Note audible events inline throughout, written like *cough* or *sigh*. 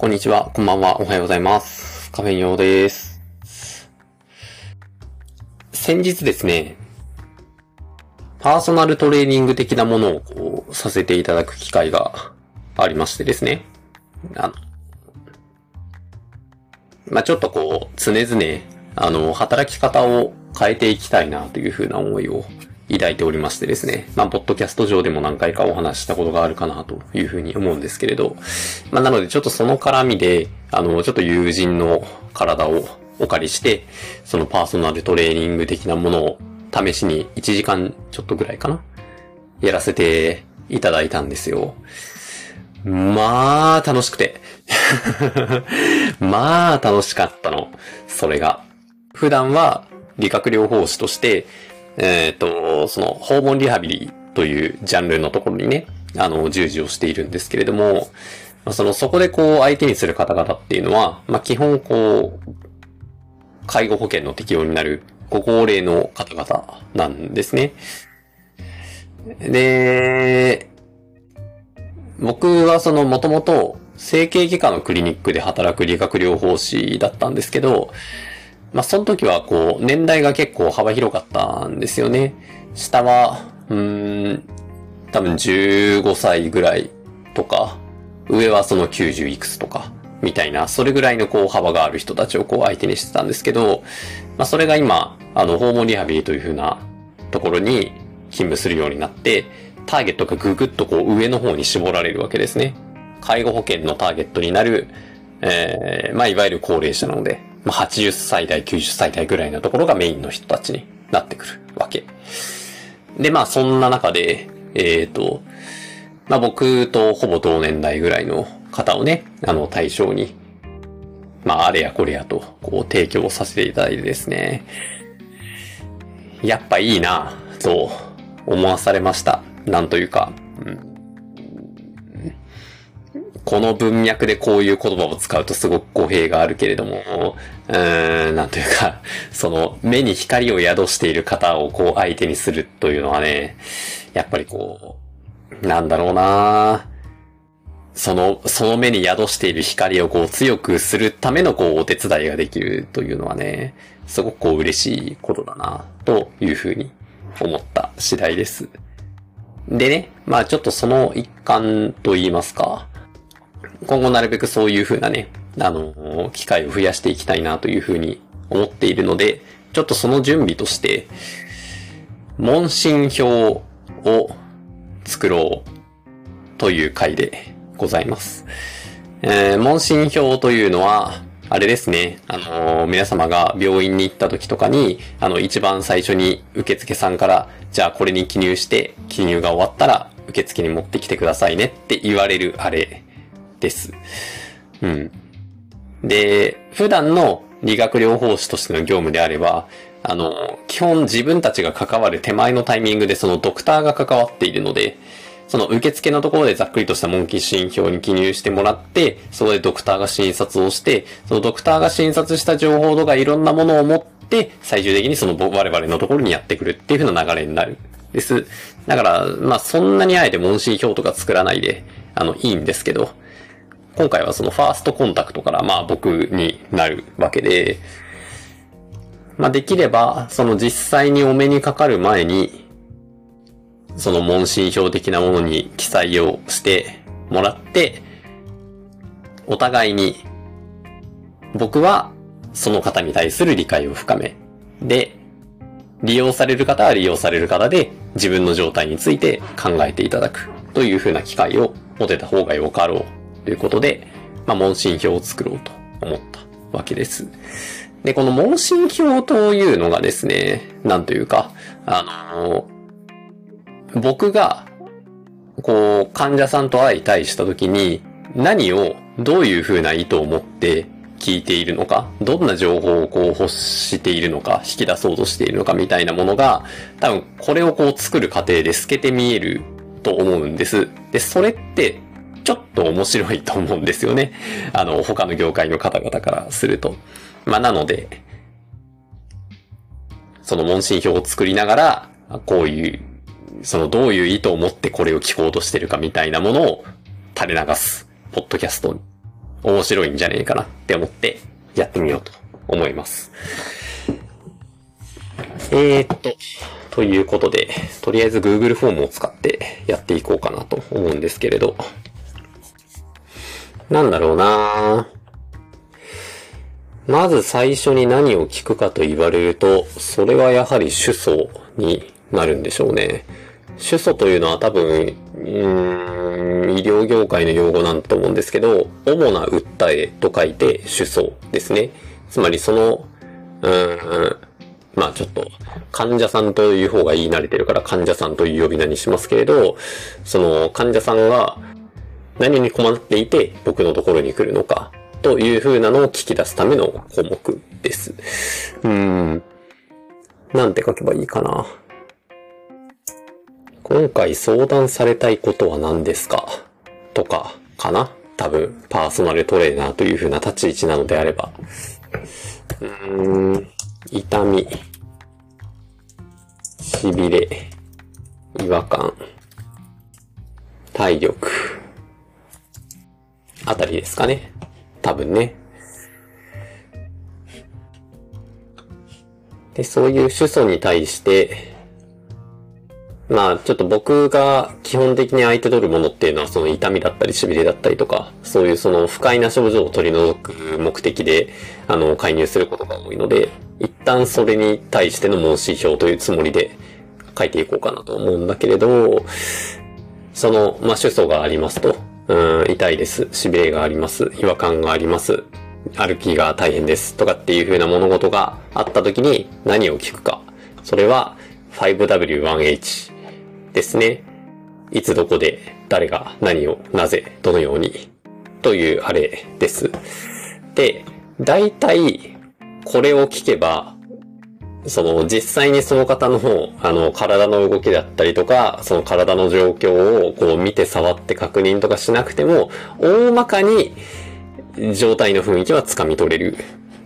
こんにちは、こんばんは、おはようございます。カフェイン用です。先日ですね、パーソナルトレーニング的なものをこうさせていただく機会がありましてですね。あの、まあ、ちょっとこう、常々、あの、働き方を変えていきたいなというふうな思いを抱いておりましてですね。まあ、ポッドキャスト上でも何回かお話ししたことがあるかなというふうに思うんですけれど。まあ、なのでちょっとその絡みで、あの、ちょっと友人の体をお借りして、そのパーソナルトレーニング的なものを試しに1時間ちょっとぐらいかなやらせていただいたんですよ。まあ、楽しくて。*laughs* まあ、楽しかったの。それが。普段は理学療法士として、えっ、と、その訪問リハビリというジャンルのところにね、あの、従事をしているんですけれども、その、そこでこう相手にする方々っていうのは、まあ基本こう、介護保険の適用になるご高齢の方々なんですね。で、僕はそのもともと整形外科のクリニックで働く理学療法士だったんですけど、まあその時はこう年代が結構幅広かったんですよね。下は、うーん、多分15歳ぐらいとか、上はその90いくつとか、みたいな、それぐらいのこう幅がある人たちをこう相手にしてたんですけど、まあそれが今、あの訪問リハビリという風なところに勤務するようになって、ターゲットがぐぐっとこう上の方に絞られるわけですね。介護保険のターゲットになる、えー、まあいわゆる高齢者なので、まあ80歳代、90歳代ぐらいのところがメインの人たちになってくるわけ。で、まあそんな中で、えっ、と、まあ僕とほぼ同年代ぐらいの方をね、あの対象に、まああれやこれやと、こう提供させていただいてですね、やっぱいいな、と思わされました。なんというか、うんこの文脈でこういう言葉を使うとすごく語弊があるけれども、うーん、なんというか、その目に光を宿している方をこう相手にするというのはね、やっぱりこう、なんだろうなその、その目に宿している光をこう強くするためのこうお手伝いができるというのはね、すごくこう嬉しいことだな、というふうに思った次第です。でね、まあちょっとその一環と言いますか、今後なるべくそういう風なね、あの、機会を増やしていきたいなという風に思っているので、ちょっとその準備として、問診票を作ろうという回でございます。えー問診票というのは、あれですね。あのー皆様が病院に行った時とかに、あの、一番最初に受付さんから、じゃあこれに記入して、記入が終わったら、受付に持ってきてくださいねって言われるあれです。うん。で、普段の理学療法士としての業務であれば、あの、基本自分たちが関わる手前のタイミングでそのドクターが関わっているので、その受付のところでざっくりとした問診票に記入してもらって、そこでドクターが診察をして、そのドクターが診察した情報とかいろんなものを持って、最終的にその我々のところにやってくるっていう風な流れになる。です。だから、まあそんなにあえて問診票とか作らないで、あの、いいんですけど、今回はそのファーストコンタクトからまあ僕になるわけで、まあできれば、その実際にお目にかかる前に、その問診票的なものに記載をしてもらって、お互いに、僕はその方に対する理解を深め、で、利用される方は利用される方で自分の状態について考えていただくというふうな機会を持てた方がよかろう。ということで、まあ、問診票を作ろうと思ったわけです。で、この問診票というのがですね、なんというか、あの、僕が、こう、患者さんと相対したときに、何をどういうふうな意図を持って聞いているのか、どんな情報をこう欲しているのか、引き出そうとしているのかみたいなものが、多分これをこう作る過程で透けて見えると思うんです。で、それって、ちょっと面白いと思うんですよね。あの、他の業界の方々からすると。まあ、なので、その問診票を作りながら、こういう、そのどういう意図を持ってこれを聞こうとしてるかみたいなものを垂れ流す、ポッドキャスト面白いんじゃねえかなって思ってやってみようと思います。えー、っと、ということで、とりあえず Google フォームを使ってやっていこうかなと思うんですけれど、なんだろうなまず最初に何を聞くかと言われると、それはやはり主訴になるんでしょうね。主訴というのは多分、うーん、医療業界の用語なんだと思うんですけど、主な訴えと書いて主訴ですね。つまりその、うーん、まあちょっと、患者さんという方が言い慣れてるから患者さんという呼び名にしますけれど、その患者さんが何に困っていて僕のところに来るのか、という風なのを聞き出すための項目です。うん。なんて書けばいいかな。今回相談されたいことは何ですか？とか、かな？多分、パーソナルトレーナーという風な立ち位置なのであれば。うん、痛み、痺れ、違和感、体力、あたりですかね。多分ね。で、そういう主訴に対して、まあ、ちょっと僕が基本的に相手取るものっていうのは、その痛みだったり、痺れだったりとか、そういうその不快な症状を取り除く目的で、あの、介入することが多いので、一旦それに対しての申し表というつもりで書いていこうかなと思うんだけれど、その、まあ、主訴がありますと。うん、痛いです。痺れがあります。違和感があります。歩きが大変です。とかっていう風な物事があった時に何を聞くか。それは 5W1H ですね。いつどこで誰が何をなぜどのようにというあれです。で、大体これを聞けば、その実際にその方の、あの体の動きだったりとか、その体の状況をこう見て触って確認とかしなくても、大まかに状態の雰囲気はつかみ取れる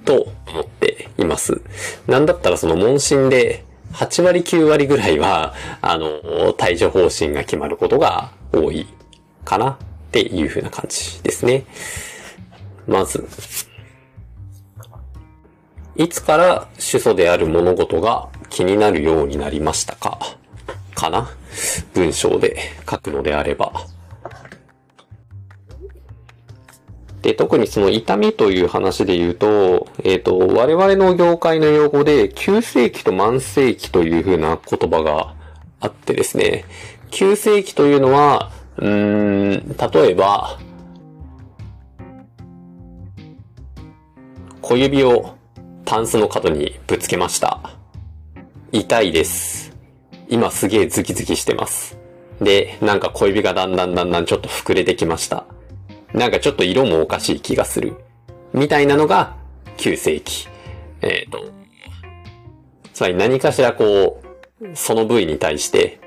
と思っています。なんだったらその問診で8割9割ぐらいは、あの、対処方針が決まることが多いかなっていう風な感じですね。まず、いつから主訴である物事が気になるようになりましたか？かな？文章で書くのであれば。で、特にその痛みという話で言うと、えっ、ー、と、我々の業界の用語で、急性期と慢性期という風な言葉があってですね、急性期というのは、うーん、例えば、小指をタンスの角にぶつけました。痛いです。今すげえズキズキしてます。で、なんか小指がだんだんだんだんちょっと膨れてきました。なんかちょっと色もおかしい気がする。みたいなのが、旧世紀。えっ、ー、と、つまり何かしらこう、その部位に対して、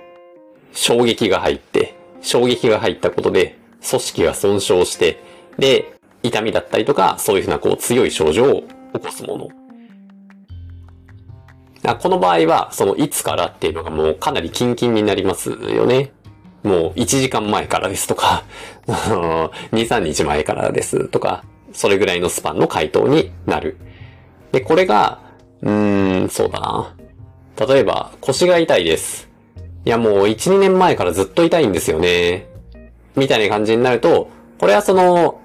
衝撃が入って、衝撃が入ったことで、組織が損傷して、で、痛みだったりとか、そういうふうなこう強い症状を起こすもの。この場合は、そのいつからっていうのがもうかなりキンキンになりますよね。もう1時間前からですとか、*laughs* 2、3日前からですとか、それぐらいのスパンの回答になる。で、これが、うーん、そうだな。例えば、腰が痛いです。いや、もう1、2年前からずっと痛いんですよね。みたいな感じになると、これはその、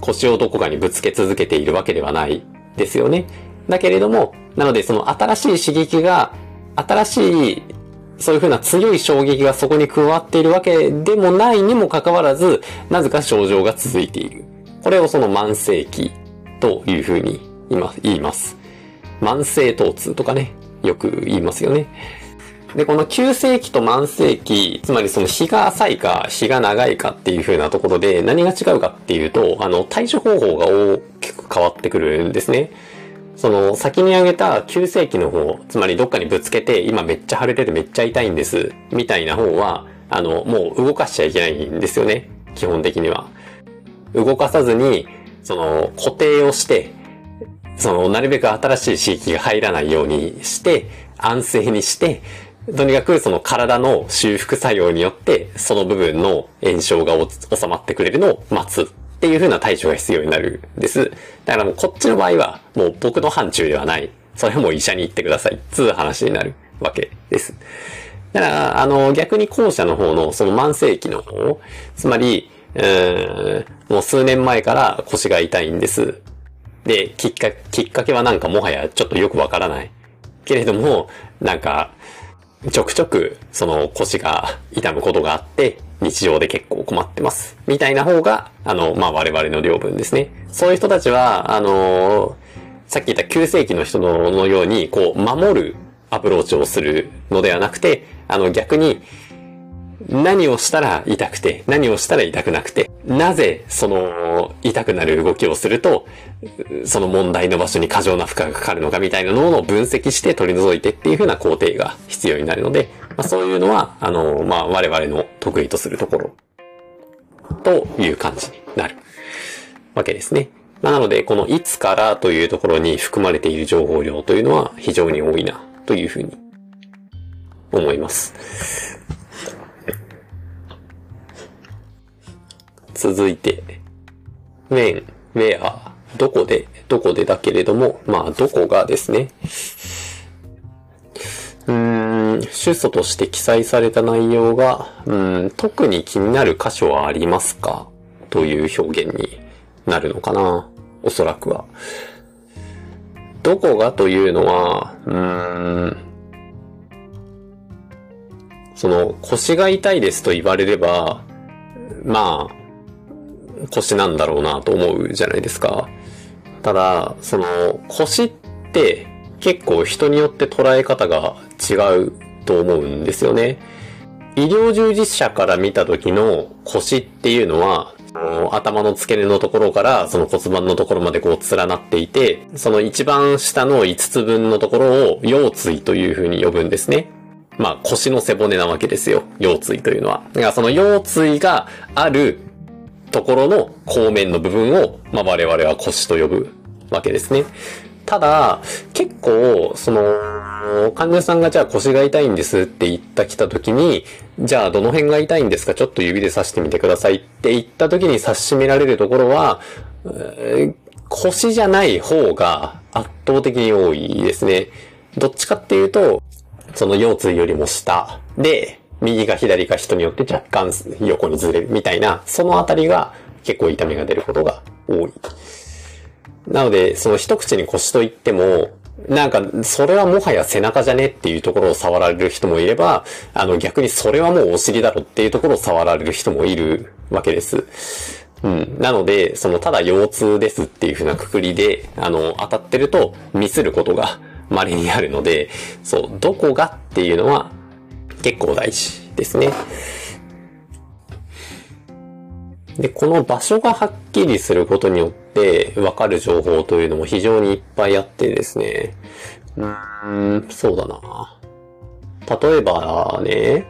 腰をどこかにぶつけ続けているわけではないですよね。だけれども、なのでその新しい刺激が、新しいそういうふうな強い衝撃がそこに加わっているわけでもないにもかかわらず、なぜか症状が続いている。これをその慢性期というふうに言います。慢性疼痛とかね、よく言いますよね。で、この急性期と慢性期、つまりその日が浅いか日が長いかっていう風なところで何が違うかっていうと、あの、対処方法が大きく変わってくるんですね。その先に挙げた急性期の方、つまりどっかにぶつけて今めっちゃ腫れててめっちゃ痛いんです、みたいな方は、あの、もう動かしちゃいけないんですよね。基本的には。動かさずに、その固定をして、そのなるべく新しい刺激が入らないようにして、安静にして、とにかくその体の修復作用によって、その部分の炎症が収まってくれるのを待つっていう風な対処が必要になるんです。だからもうこっちの場合は、もう僕の範疇ではない。それはもう医者に行ってください。つう話になるわけです。だから、あの、逆に後者の方の、その慢性期の方、つまり、うーん、もう数年前から腰が痛いんです。で、きっかけ、きっかけはなんかもはやちょっとよくわからない。けれども、なんか、ちょくちょく、その腰が痛むことがあって、日常で結構困ってます。みたいな方が、あの、まあ、我々の領分ですね。そういう人たちは、あのさっき言った急性期の人のように、こう、守るアプローチをするのではなくて、あの、逆に、何をしたら痛くて、何をしたら痛くなくて、なぜその痛くなる動きをすると、その問題の場所に過剰な負荷がかかるのかみたいなものを分析して取り除いてっていう風な工程が必要になるので、まあ、そういうのは、あの、まあ、我々の得意とするところ、という感じになるわけですね。なので、このいつからというところに含まれている情報量というのは非常に多いな、というふうに思います。続いて、when, where, どこで、どこでだけれども、まあ、どこがですね。うーん、主訴として記載された内容が、うん、特に気になる箇所はありますか？という表現になるのかなおそらくは。どこがというのは、うーん、その腰が痛いですと言われれば、まあ、腰なんだろうなと思うじゃないですか。ただ、その腰って結構人によって捉え方が違うと思うんですよね。医療従事者から見た時の腰っていうのは、頭の付け根のところからその骨盤のところまでこう連なっていて、その一番下の5つ分のところを腰椎という風に呼ぶんですね。まあ腰の背骨なわけですよ。腰椎というのは。だからその腰椎があるところの後面の部分を、まあ、我々は腰と呼ぶわけですね。ただ、結構、その、患者さんがじゃあ腰が痛いんですって言った来た時に、じゃあどの辺が痛いんですかちょっと指で刺してみてくださいって言った時に刺し締められるところは、腰じゃない方が圧倒的に多いですね。どっちかっていうと、その腰椎よりも下で、右か左か人によって若干横にずれるみたいな、そのあたりが結構痛みが出ることが多い。なので、その一口に腰と言っても、なんか、それはもはや背中じゃねっていうところを触られる人もいれば、あの逆にそれはもうお尻だろっていうところを触られる人もいるわけです。うん。なので、そのただ腰痛ですっていう風なくくりで、あの、当たってるとミスることが稀にあるので、そう、どこがっていうのは結構大事ですね。で、この場所がはっきりすることによってわかる情報というのも非常にいっぱいあってですね。うーん、そうだな。例えばね、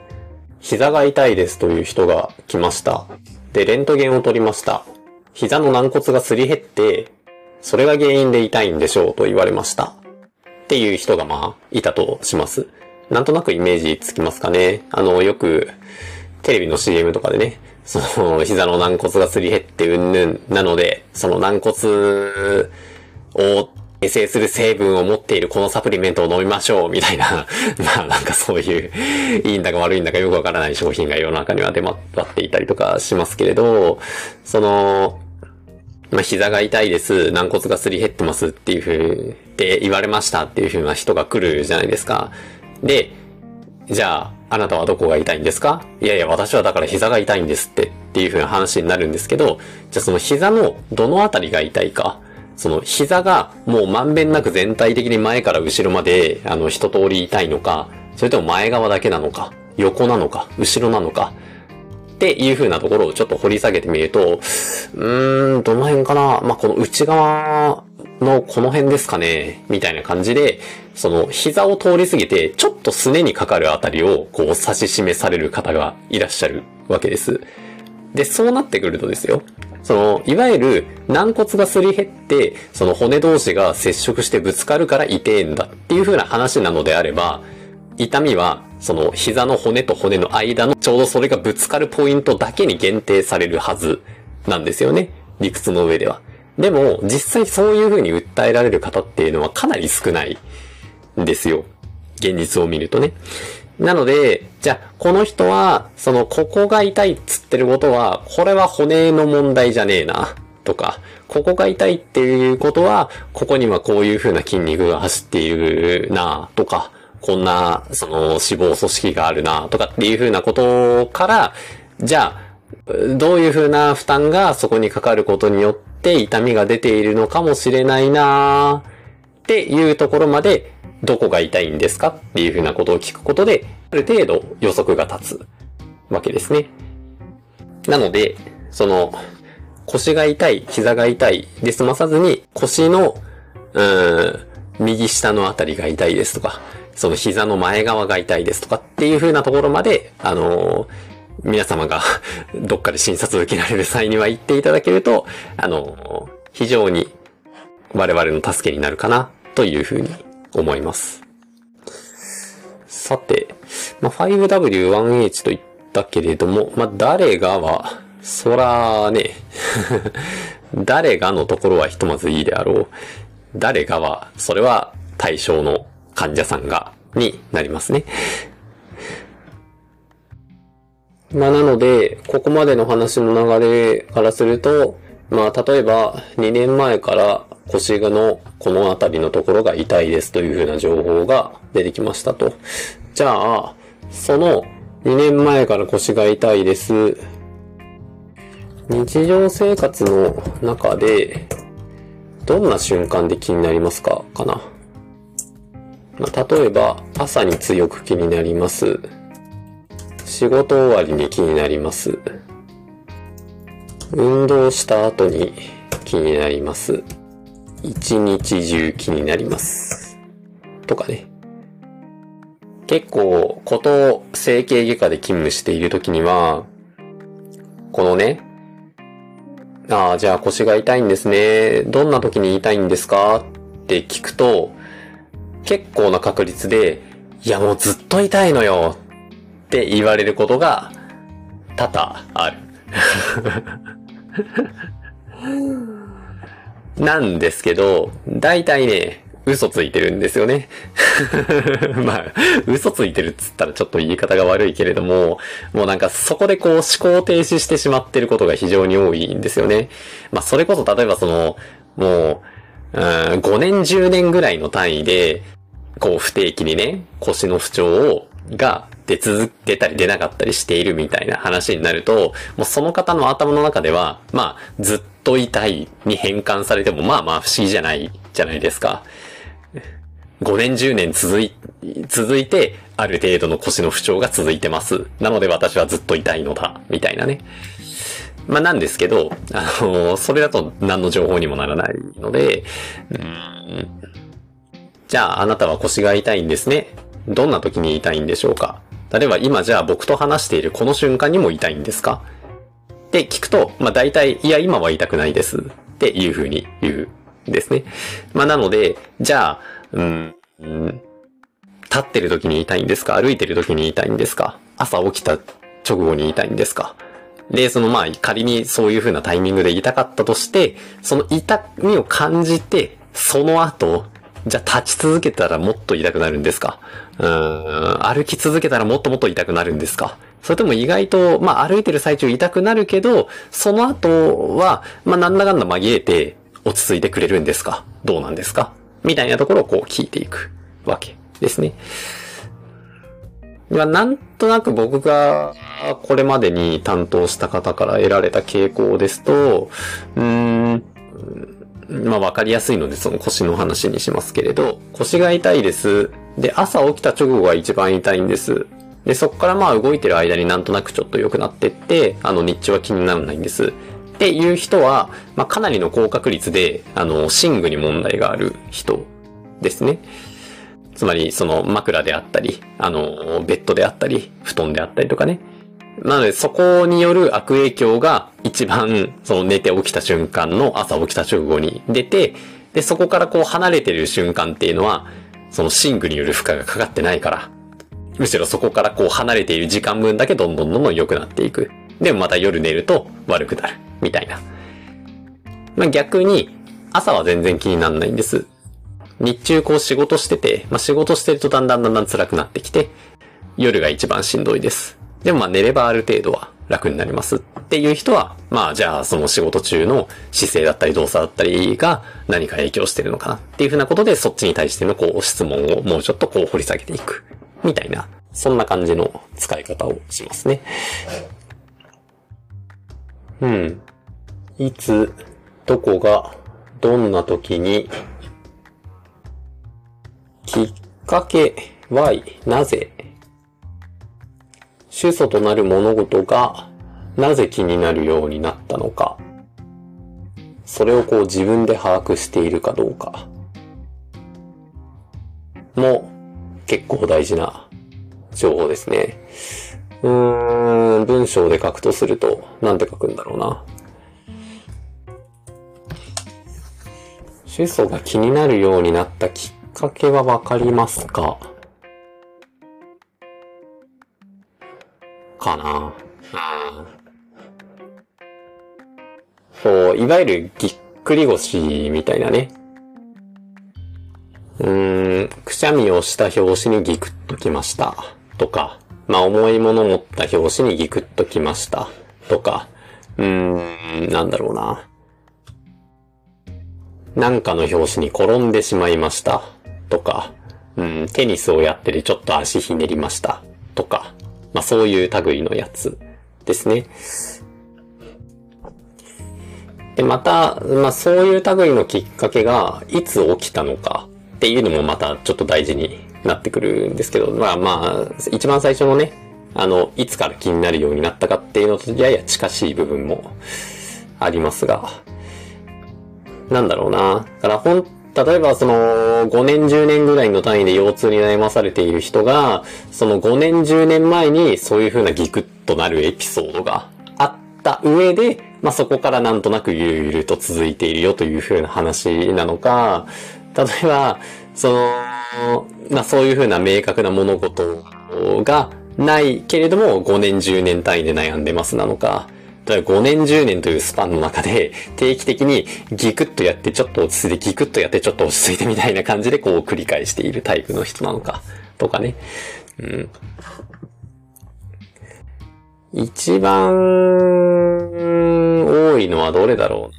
膝が痛いですという人が来ました。で、レントゲンを取りました。膝の軟骨がすり減って、それが原因で痛いんでしょうと言われました。っていう人がまあ、いたとします。なんとなくイメージつきますかね。あの、よく、テレビの CM とかでね、その、*laughs* 膝の軟骨がすり減ってうんぬんなので、その軟骨を形成する成分を持っているこのサプリメントを飲みましょう、みたいな、*laughs* まあなんかそういう、いいんだか悪いんだかよくわからない商品が世の中には出回っていたりとかしますけれど、その、まあ、膝が痛いです、軟骨がすり減ってますっていうふうで言われましたっていうふうな人が来るじゃないですか。で、じゃあ、あなたはどこが痛いんですか？いやいや、私はだから膝が痛いんですってっていう風な話になるんですけど、じゃあその膝のどのあたりが痛いか、その膝がもうまんべんなく全体的に前から後ろまで、あの、一通り痛いのか、それとも前側だけなのか、横なのか、後ろなのか、っていう風なところをちょっと掘り下げてみると、うーん、どの辺かな？まあ、この内側のこの辺ですかねみたいな感じで、その膝を通り過ぎて、ちょっとすねにかかるあたりをこう指し示される方がいらっしゃるわけです。で、そうなってくるとですよ。その、いわゆる軟骨がすり減って、その骨同士が接触してぶつかるから痛えんだっていう風な話なのであれば、痛みは、その膝の骨と骨の間のちょうどそれがぶつかるポイントだけに限定されるはずなんですよね。理屈の上では。でも、実際そういう風に訴えられる方っていうのはかなり少ないんですよ。現実を見るとね。なので、じゃあ、この人は、その、ここが痛いっつってることは、これは骨の問題じゃねえな、とか、ここが痛いっていうことは、ここにはこういう風な筋肉が走っているな、とか、こんな、その、脂肪組織があるな、とかっていう風なことから、じゃあ、どういう風な負担がそこにかかることによって痛みが出ているのかもしれないなっていうところまで、どこが痛いんですかっていう風なことを聞くことで、ある程度予測が立つわけですね。なので、その、腰が痛い、膝が痛いで済まさずに、腰の、うん、右下のあたりが痛いですとか、その膝の前側が痛いですとかっていう風なところまで、あのー、皆様が *laughs* どっかで診察を受けられる際には言っていただけると、あの、非常に我々の助けになるかなという風に思います。さて、まあ、5W1H と言ったけれども、まあ、誰がは、そらね、*laughs* 誰がのところはひとまずいいであろう。誰がは、それは対象の患者さんが、になりますね。まあなので、ここまでの話の流れからすると、まあ例えば2年前から腰のこの辺りのところが痛いですというふうな情報が出てきましたと。じゃあ、その2年前から腰が痛いです。日常生活の中で、どんな瞬間で気になりますかかな。まあ、例えば、朝に強く気になります。仕事終わりに気になります。運動した後に気になります。一日中気になります。とかね。結構、こと整形外科で勤務している時には、このね、ああ、じゃあ腰が痛いんですね。どんな時に痛いんですか？って聞くと、結構な確率で、いやもうずっと痛いのよって言われることが多々ある。なんですけど、大体ね、嘘ついてるんですよね。*laughs* まあ、嘘ついてるっつったらちょっと言い方が悪いけれども、もうなんかそこでこう思考停止してしまってることが非常に多いんですよね。まあそれこそ例えばその、もう、うん、5年10年ぐらいの単位で、こう不定期にね、腰の不調を、が出続けたり出なかったりしているみたいな話になると、もうその方の頭の中では、まあ、ずっと痛いに変換されても、まあまあ不思議じゃないじゃないですか。5年10年続い、続いて、ある程度の腰の不調が続いてます。なので私はずっと痛いのだ、みたいなね。まあなんですけど、あのー、それだと何の情報にもならないので、うんじゃああなたは腰が痛いんですね。どんな時に痛いたいんでしょうか？例えば今じゃあ僕と話しているこの瞬間にも痛いたいんですか？って聞くと、まあ大体、いや今は痛くないです。っていう風に言うんですね。まあなので、じゃあ、うん、うん、立ってる時に痛いたいんですか？歩いてる時に痛いたいんですか？朝起きた直後に痛いたいんですか？で、そのまあ仮にそういう風なタイミングで痛かったとして、その痛みを感じて、その後、じゃあ立ち続けたらもっと痛くなるんですか？うん、歩き続けたらもっともっと痛くなるんですか？それとも意外と、まあ歩いてる最中痛くなるけど、その後は、まあなんだかんだ紛れて落ち着いてくれるんですか？どうなんですか？みたいなところをこう聞いていくわけですね。まあ、なんとなく僕がこれまでに担当した方から得られた傾向ですと、うーん、まあわかりやすいのでその腰の話にしますけれど、腰が痛いです。で、朝起きた直後が一番痛いんです。で、そこからまあ動いてる間になんとなくちょっと良くなってって、あの日中は気にならないんです。っていう人は、まあかなりの高確率で、あの、寝具に問題がある人ですね。つまり、その枕であったり、あの、ベッドであったり、布団であったりとかね。なので、そこによる悪影響が一番、その寝て起きた瞬間の朝起きた直後に出て、で、そこからこう離れてる瞬間っていうのは、その寝具による負荷がかかってないから、むしろそこからこう離れている時間分だけどんどんどんどん良くなっていく。でもまた夜寝ると悪くなる。みたいな。まあ逆に、朝は全然気にならないんです。日中こう仕事してて、まあ仕事してるとだんだんだんだん辛くなってきて、夜が一番しんどいです。でもまあ寝ればある程度は楽になりますっていう人は、まあじゃあその仕事中の姿勢だったり動作だったりが何か影響してるのかなっていうふうなことでそっちに対してのこう質問をもうちょっとこう掘り下げていく。みたいな、そんな感じの使い方をしますね。うん。いつ、どこが、どんな時に、きっかけ、why、なぜ、主訴となる物事がなぜ気になるようになったのか、それをこう自分で把握しているかどうか、も結構大事な情報ですね。うーん、文章で書くとすると、なんて書くんだろうな。主訴が気になるようになったきっかけはわかりますか？かな。あそう、いわゆるぎっくり腰みたいなね。うーん、くしゃみをした表紙にギクッときました。とか、まあ、重いもの持った表紙にギクッときました。とか、うーん、なんだろうな。なんかの表紙に転んでしまいました。とか、うん、テニスをやっててちょっと足ひねりました。とか、まあそういう類のやつですね。で、また、まあそういう類のきっかけがいつ起きたのかっていうのもまたちょっと大事になってくるんですけど、まあまあ、一番最初のね、あの、いつから気になるようになったかっていうのとやや近しい部分もありますが、なんだろうな。だからほん、例えばその5年10年ぐらいの単位で腰痛に悩まされている人が、その5年10年前にそういう風なギクッとなるエピソードがあった上で、まあ、そこからなんとなくゆるゆると続いているよという風な話なのか、例えば、その、まあ、そういう風な明確な物事がないけれども5年10年単位で悩んでますなのか、例えば5年10年というスパンの中で定期的にギクッとやってちょっと落ち着いてギクッとやってちょっと落ち着いてみたいな感じでこう繰り返しているタイプの人なのかとかね。うん。一番多いのはどれだろ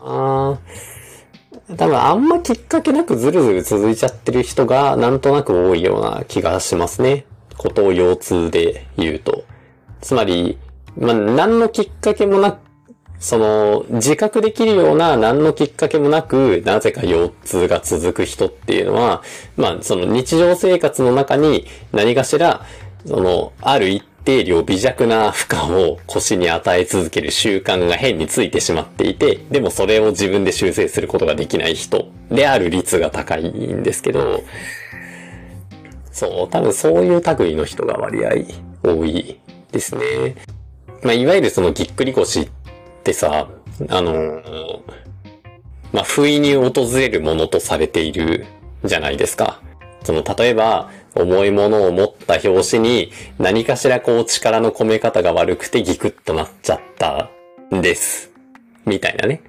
うな多分あんまきっかけなくずるずる続いちゃってる人がなんとなく多いような気がしますね。ことを腰痛で言うと。つまり、まあ、何のきっかけもなく、その、自覚できるような何のきっかけもなく、なぜか腰痛が続く人っていうのは、まあ、その日常生活の中に何かしら、その、ある一定量微弱な負荷を腰に与え続ける習慣が変についてしまっていて、でもそれを自分で修正することができない人である率が高いんですけど、そう、多分そういう類の人が割合多いですね。まあ、いわゆるそのぎっくり腰ってさ、あのまあ、不意に訪れるものとされているじゃないですか。その、例えば、重いものを持った拍子に何かしらこう力の込め方が悪くてギクッとなっちゃったんです。みたいなね、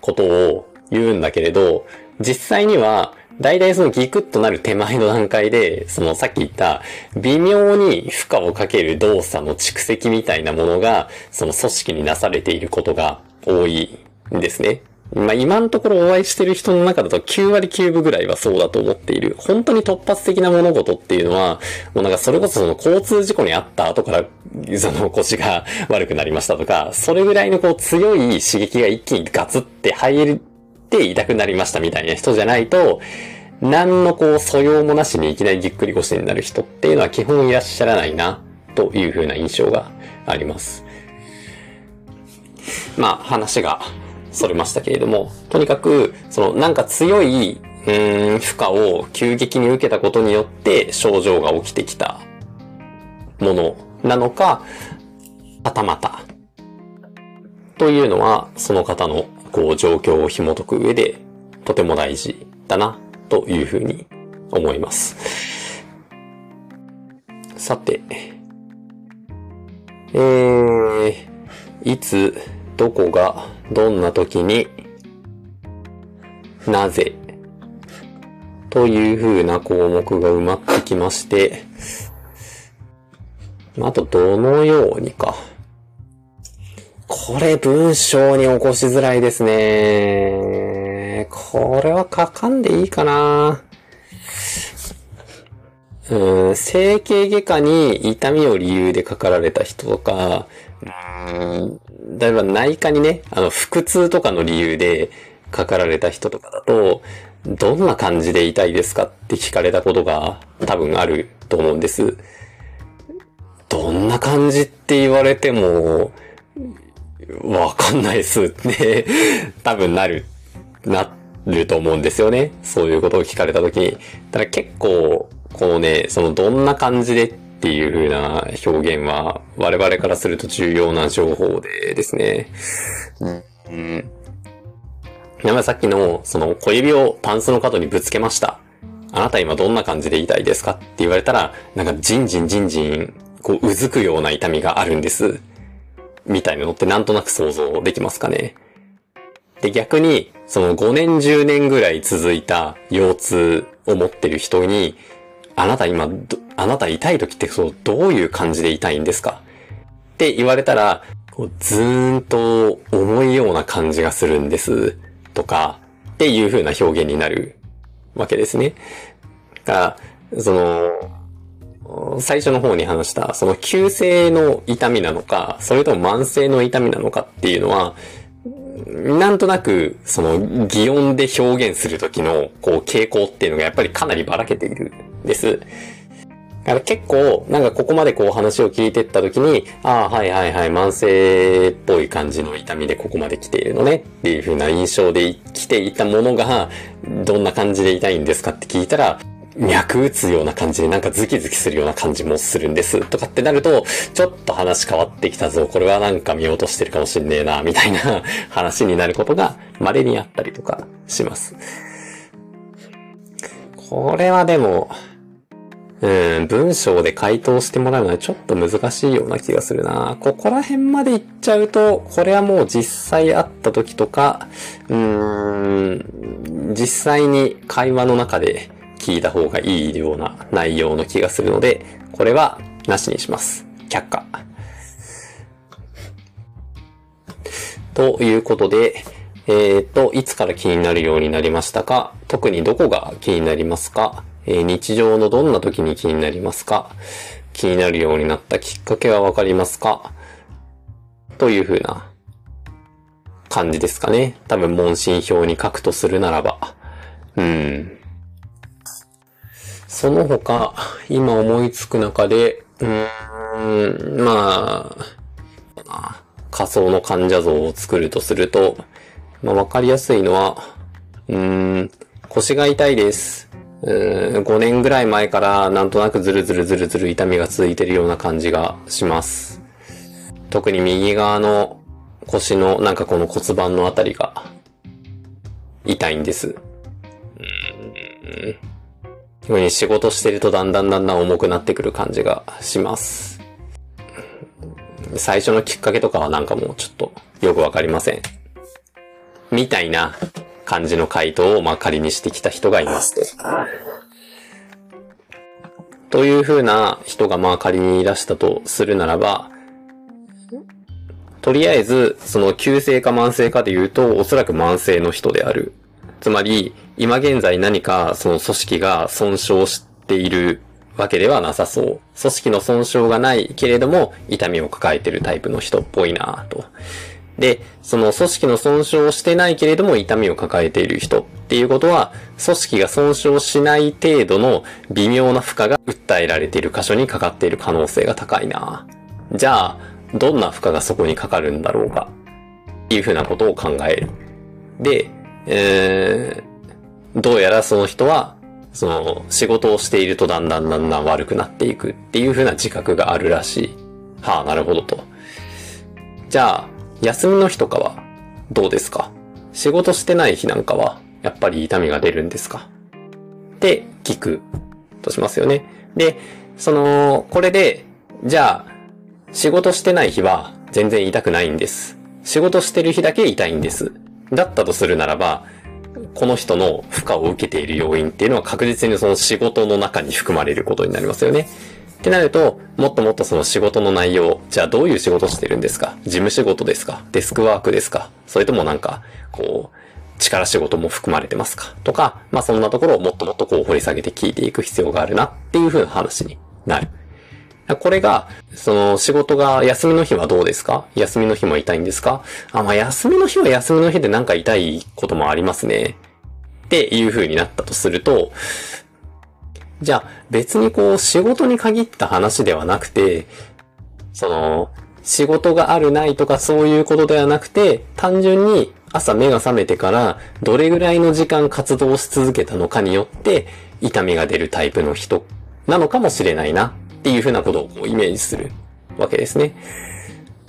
ことを言うんだけれど、実際には大体そのギクッとなる手前の段階で、そのさっき言った微妙に負荷をかける動作の蓄積みたいなものが、その組織になされていることが多いんですね。まあ、今のところお会いしてる人の中だと9割9分ぐらいはそうだと思っている。本当に突発的な物事っていうのは、もうなんかそれこそその交通事故にあった後から、その腰が悪くなりましたとか、それぐらいのこう強い刺激が一気にガツって入るって痛くなりましたみたいな人じゃないと、何のこう素養もなしにいきなりぎっくり腰になる人っていうのは基本いらっしゃらないな、という風な印象があります。まあ話がそれましたけれども、とにかく、そのなんか強い、うん、負荷を急激に受けたことによって症状が起きてきたものなのか、はたまた、というのは、その方のこう状況を紐解く上でとても大事だなというふうに思います。さて、えー、いつ、どこが、どんな時になぜという風な項目が埋まってきまして、あと、どのようにか。これ文章に起こしづらいですね。これは書かんでいいかな。うん、整形外科に痛みを理由でかかられた人とか、うん、例えば内科にね、あの、腹痛とかの理由でかかられた人とかだと、どんな感じで痛いですかって聞かれたことが多分あると思うんです。どんな感じって言われても、わかんないっすって *laughs* 多分なる、なると思うんですよね。そういうことを聞かれたときに。ただ結構、このね、そのどんな感じでっていう風な表現は、我々からすると重要な情報でですね。うん。やばさっきの、その小指をタンスの角にぶつけました。あなた今どんな感じで痛いですかって言われたら、なんかジンジンジンジン、こううずくような痛みがあるんです。みたいなのってなんとなく想像できますかね。で、逆に、その5年10年ぐらい続いた腰痛を持ってる人に、あなた今、あなた痛い時ってそう、どういう感じで痛いんですか？って言われたら、こうずーんと重いような感じがするんです。とか、っていう風な表現になるわけですね。だから、その、最初の方に話した、その急性の痛みなのか、それとも慢性の痛みなのかっていうのは、なんとなく、その、擬音で表現するときの、こう、傾向っていうのがやっぱりかなりばらけているんです。だから結構、なんかここまでこう話を聞いてったときに、ああ、はいはいはい、慢性っぽい感じの痛みでここまで来ているのねっていう風な印象で来ていたものが、どんな感じで痛いんですかって聞いたら、脈打つような感じでなんかズキズキするような感じもするんです。とかってなると、ちょっと話変わってきたぞ。これはなんか見落としてるかもしんねえな、みたいな *laughs* 話になることが稀にあったりとかします。これはでも、うん、文章で回答してもらうのはちょっと難しいような気がするな。ここら辺まで行っちゃうと、これはもう実際会った時とか、うーん、実際に会話の中で聞いた方がいいような内容の気がするので、これはなしにします。却下。ということで、えっ、と、いつから気になるようになりましたか？特にどこが気になりますか、えー、日常のどんな時に気になりますか？気になるようになったきっかけはわかりますか？という風な感じですかね。多分問診票に書くとするならば。うん。その他、今思いつく中で、うーん、まあ、仮想の患者像を作るとすると、まあ、わかりやすいのは、うーん、腰が痛いです。う5年ぐらい前からなんとなくズルズルズルズル痛みが続いてるような感じがします。特に右側の腰のなんかこの骨盤のあたりが痛いんです。うんふうに仕事してるとだんだんだんだん重くなってくる感じがします。最初のきっかけとかはなんかもうちょっとよくわかりません。みたいな感じの回答をまあ仮にしてきた人がいますと。という風な人がまあ仮にいらしたとするならば、とりあえず、その急性か慢性かで言うと、おそらく慢性の人である。つまり、今現在何かその組織が損傷しているわけではなさそう。組織の損傷がないけれども、痛みを抱えてるタイプの人っぽいなと。で、その組織の損傷をしてないけれども痛みを抱えている人っていうことは、組織が損傷しない程度の微妙な負荷が訴えられている箇所にかかっている可能性が高いな。じゃあ、どんな負荷がそこにかかるんだろうか。っていうふうなことを考える。で、えー、どうやらその人は、その、仕事をしているとだんだんだんだん悪くなっていくっていう風な自覚があるらしい。はあ、なるほどと。じゃあ、休みの日とかは、どうですか？仕事してない日なんかは、やっぱり痛みが出るんですか？って聞くとしますよね。で、その、これで、じゃあ、仕事してない日は全然痛くないんです。仕事してる日だけ痛いんです。だったとするならば、この人の負荷を受けている要因っていうのは確実にその仕事の中に含まれることになりますよね。ってなると、もっともっとその仕事の内容、じゃあどういう仕事してるんですか？事務仕事ですか？デスクワークですか？それともなんか、こう、力仕事も含まれてますか？とか、まあそんなところをもっともっとこう掘り下げて聞いていく必要があるなっていう風な話になる。これが、その仕事が休みの日はどうですか？休みの日も痛いんですか？あ、まあ休みの日は休みの日でなんか痛いこともありますね。っていう風になったとすると、じゃあ別にこう仕事に限った話ではなくて、その、仕事があるないとかそういうことではなくて、単純に朝目が覚めてからどれぐらいの時間活動し続けたのかによって痛みが出るタイプの人なのかもしれないな。っていうふうなことをこうイメージするわけですね。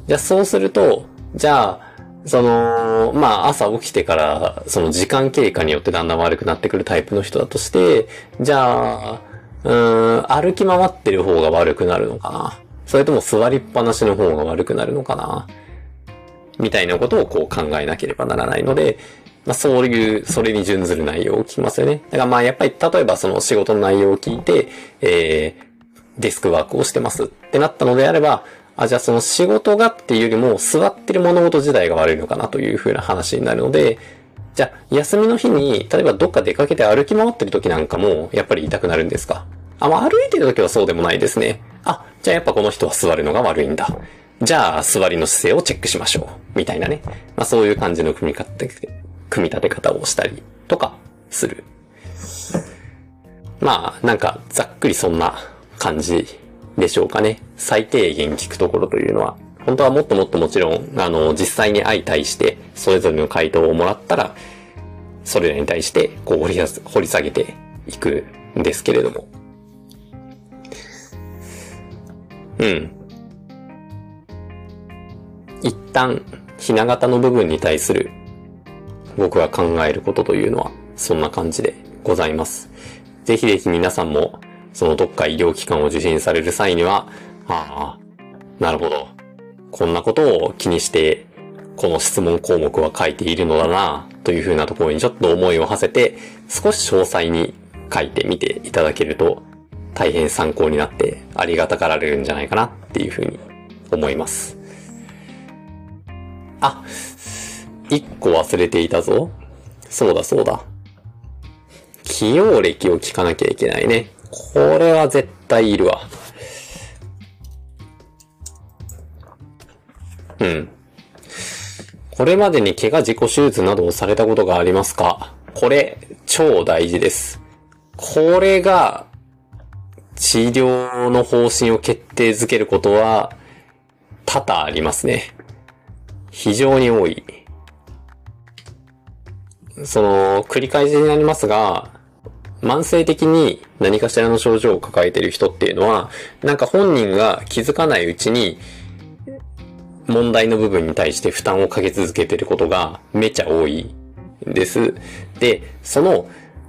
じゃあそうすると、じゃあ、その、まあ朝起きてからその時間経過によってだんだん悪くなってくるタイプの人だとして、じゃあ、うん、歩き回ってる方が悪くなるのかな？それとも座りっぱなしの方が悪くなるのかな？みたいなことをこう考えなければならないので、まあそういう、それに準ずる内容を聞きますよね。だからまあやっぱり例えばその仕事の内容を聞いて、えー、デスクワークをしてますってなったのであれば、あ、じゃあその仕事がっていうよりも座ってる物事自体が悪いのかなというふうな話になるので、じゃあ休みの日に、例えばどっか出かけて歩き回ってる時なんかも、やっぱり痛くなるんですか？あ、まあ、歩いてる時はそうでもないですね。あ、じゃあやっぱこの人は座るのが悪いんだ。じゃあ座りの姿勢をチェックしましょう。みたいなね。まあそういう感じの組み立て、組み立て方をしたりとかする。まあなんかざっくりそんな感じでしょうかね。最低限聞くところというのは。本当はもっともっともちろん、あの、実際に相対して、それぞれの回答をもらったら、それらに対して、こう掘り掘り下げていくんですけれども。うん。一旦、ひな形の部分に対する、僕が考えることというのは、そんな感じでございます。ぜひぜひ皆さんも、そのどっか医療機関を受診される際には、ああ、なるほど。こんなことを気にして、この質問項目は書いているのだな、というふうなところにちょっと思いを馳せて、少し詳細に書いてみていただけると、大変参考になってありがたがられるんじゃないかなっていうふうに思います。あ、一個忘れていたぞ。そうだそうだ。起用歴を聞かなきゃいけないね。これは絶対いるわ。うん。これまでに怪我自己手術などをされたことがありますか？これ、超大事です。これが、治療の方針を決定づけることは、多々ありますね。非常に多い。その、繰り返しになりますが、慢性的に何かしらの症状を抱えてる人っていうのは、なんか本人が気づかないうちに、問題の部分に対して負担をかけ続けてることがめちゃ多いです。で、その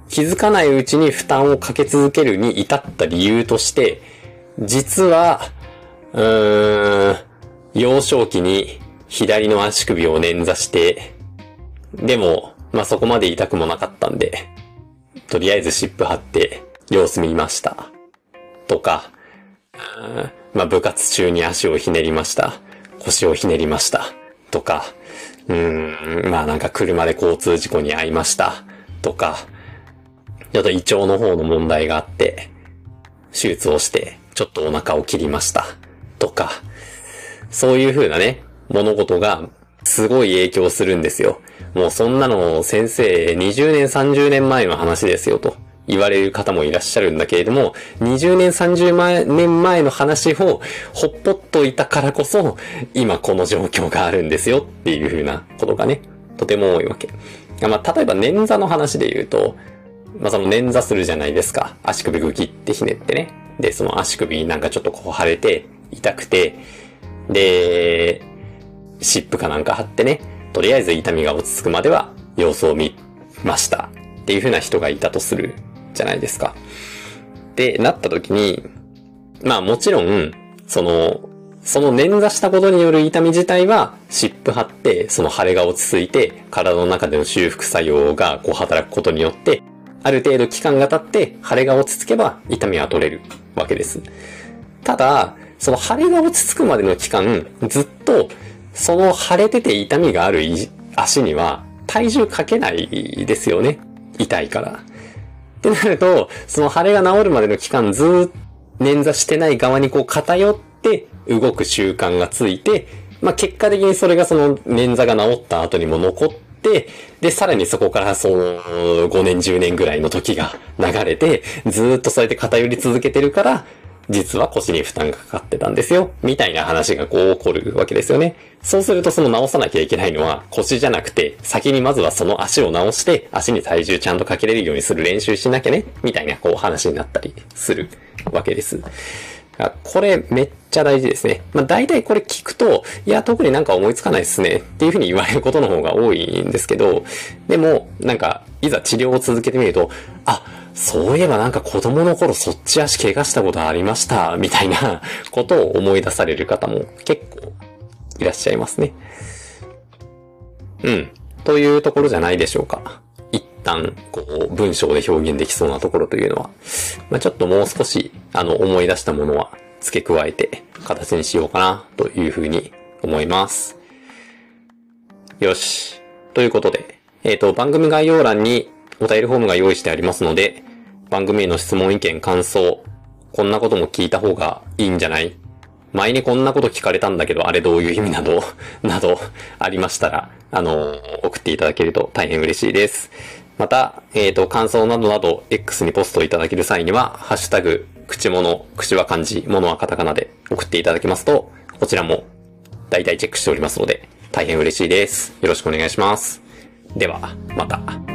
気づかないうちに負担をかけ続けるに至った理由として、実は、うーん、幼少期に左の足首を捻挫して、でも、まあ、そこまで痛くもなかったんで、とりあえず湿布貼って様子見ました。とか、まあ、部活中に足をひねりました。腰をひねりました。とか、うん、まあなんか車で交通事故に遭いました。とか、ちょっと胃腸の方の問題があって、手術をして、ちょっとお腹を切りました。とか、そういう風なね、物事がすごい影響するんですよ。もうそんなの先生20年30年前の話ですよと言われる方もいらっしゃるんだけれども、20年30年前の話をほっぽっといたからこそ、今この状況があるんですよっていう風なことがね、とても多いわけ。まあ、例えば捻挫の話で言うと、まあ、その捻挫するじゃないですか。足首グキってひねってね。で、その足首なんかちょっとこう腫れて、痛くて、で、湿布かなんか貼ってね、とりあえず痛みが落ち着くまでは様子を見ました。っていう風な人がいたとするじゃないですか。で、なった時に、まあもちろん、その、その捻挫したことによる痛み自体は、湿布貼って、その腫れが落ち着いて、体の中での修復作用がこう働くことによって、ある程度期間が経って、腫れが落ち着けば痛みは取れるわけです。ただ、その腫れが落ち着くまでの期間、ずっと、その腫れてて痛みがある足には体重かけないですよね。痛いから。ってなると、その腫れが治るまでの期間ずっと捻挫してない側にこう偏って動く習慣がついて、まあ、結果的にそれがその捻挫が治った後にも残って、で、さらにそこからその5年10年ぐらいの時が流れて、ずっとそうやって偏り続けてるから、実は腰に負担がかかってたんですよ、みたいな話がこう起こるわけですよね。そうするとその直さなきゃいけないのは腰じゃなくて、先にまずはその足を直して、足に体重ちゃんとかけれるようにする練習しなきゃね、みたいなこう話になったりするわけです。これめっちゃ大事ですね。まあ大体これ聞くと、いや特になんか思いつかないっすねっていうふうに言われることの方が多いんですけど、でもなんかいざ治療を続けてみると、あ、そういえばなんか子供の頃そっち足怪我したことありました、みたいなことを思い出される方も結構いらっしゃいますね。うん。というところじゃないでしょうか。一旦、こう、文章で表現できそうなところというのは、まあ、ちょっともう少し、あの、思い出したものは付け加えて形にしようかな、というふうに思います。よし。ということで、えっ、ー、と、番組概要欄にお便りフォームが用意してありますので、番組への質問意見感想、こんなことも聞いた方がいいんじゃない？前にこんなこと聞かれたんだけど、あれどういう意味など、*laughs* など、ありましたら、あの、送っていただけると大変嬉しいです。また、えっ、ー、と、感想などなど、X にポストいただける際には、ハッシュタグ、口物、口は漢字、物はカタカナで送っていただけますと、こちらも大体チェックしておりますので、大変嬉しいです。よろしくお願いします。では、また。